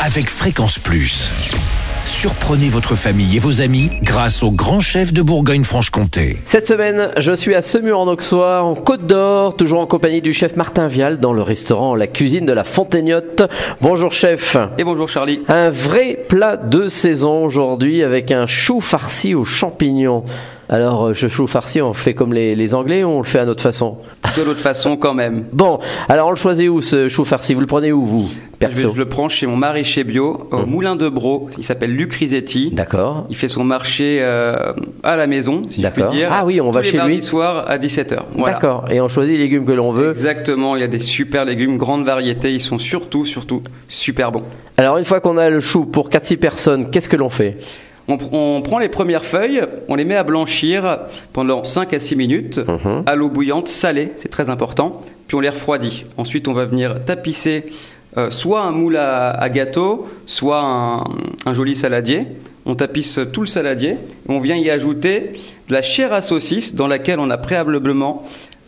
avec Fréquence Plus. Surprenez votre famille et vos amis grâce au grand chef de Bourgogne-Franche-Comté. Cette semaine, je suis à Semur en Auxois, en Côte d'Or, toujours en compagnie du chef Martin Vial dans le restaurant La Cuisine de la Fontaignotte. Bonjour chef. Et bonjour Charlie. Un vrai plat de saison aujourd'hui avec un chou farci aux champignons. Alors, euh, ce chou farci, on le fait comme les, les Anglais ou on le fait à notre façon De l'autre façon quand même. Bon, alors on le choisit où ce chou farci? Vous le prenez où vous Je, vais- je le prends chez mon maraîcher bio, au Mhm. Moulin de Bro. Il s'appelle Luc Risetti. D'accord. Il fait son marché euh, à la maison, si je puis D'accord. dire. Ah oui, on va les chez lui. soirs à 17h. Voilà. D'accord. Et on choisit les légumes que l'on veut. Exactement, il y a des super légumes, grande variété. Ils sont surtout, surtout super bons. Alors, une fois qu'on a le chou pour 4-6 personnes, qu'est-ce que l'on fait? On, pr- on prend les premières feuilles, on les met à blanchir pendant 5 à 6 minutes Mhm. à l'eau bouillante salée, c'est très important, puis on les refroidit. Ensuite, on va venir tapisser euh, soit un moule à, à gâteau, soit un, un joli saladier. On tapisse tout le saladier, et on vient y ajouter de la chair à saucisse dans laquelle on a préalablement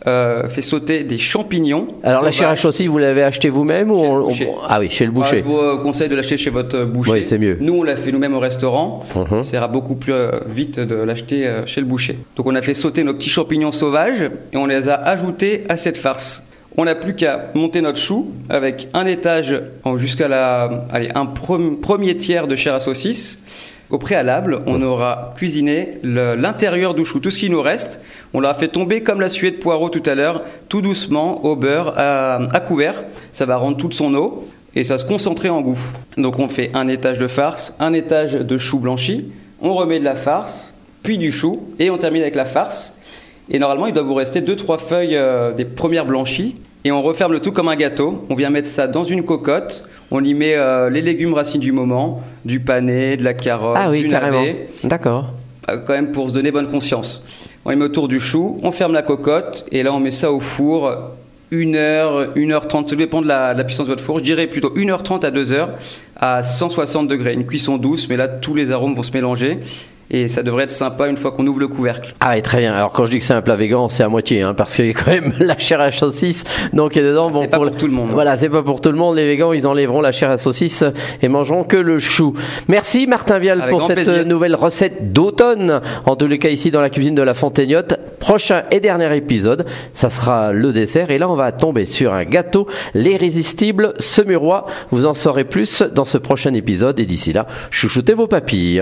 euh, fait sauter des champignons. Alors, la chair à chaussille, vous l'avez achetée vous-même ou on- on-. Ah oui, chez le Bah, boucher. je vous euh, conseille de l'acheter chez votre boucher. Oui, c'est mieux. Nous, on l'a fait nous-mêmes au restaurant. Mhm. Ça ira beaucoup plus vite de l'acheter chez le boucher. Donc, on a fait sauter nos petits champignons sauvages et on les a ajoutés à cette farce. On n'a plus qu'à monter notre chou avec un étage jusqu'à la, allez, un pre- premier tiers de chair à saucisse. Au préalable, on aura cuisiné l'intérieur du chou, tout ce qui nous reste. On l'a fait tomber comme la suée de poireau tout à l'heure, tout doucement au beurre à, à couvert. Ça va rendre toute son eau et ça va se concentrer en goût. Donc on fait un étage de farce, un étage de chou blanchi, on remet de la farce, puis du chou et on termine avec la farce. Et normalement, il doit vous rester 2-3 feuilles euh, des premières blanchies. Et on referme le tout comme un gâteau. On vient mettre ça dans une cocotte. On y met euh, les légumes racines du moment, du pané, de la carotte, Ah oui, du carrément. D'accord. euh, quand même pour se donner bonne conscience. On les met autour du chou, on ferme la cocotte et là on met ça au four. Une heure, une heure trente, ça dépend de la, de la puissance de votre four. Je dirais plutôt 1h30 à 2h à 160 degrés. Une cuisson douce, mais là tous les arômes vont se mélanger et ça devrait être sympa une fois qu'on ouvre le couvercle. Ah oui, très bien. Alors quand je dis que c'est un plat végan, c'est à moitié, hein, parce qu'il y a quand même la chair à saucisse, donc a dedans. c'est pas pour tout le monde. Voilà, c'est pas pour tout le monde. Les végans, ils enlèveront la chair à saucisse et mangeront que le chou. Merci Martin Vial Avec pour cette plaisir. nouvelle recette d'automne. En tous les cas, ici dans la cuisine de la Fontaignotte. Prochain et dernier épisode, ça sera le dessert. Et là, on va tomber sur un gâteau, l'irrésistible semurois. Vous en saurez plus dans ce prochain épisode. Et d'ici là, chouchoutez vos papilles.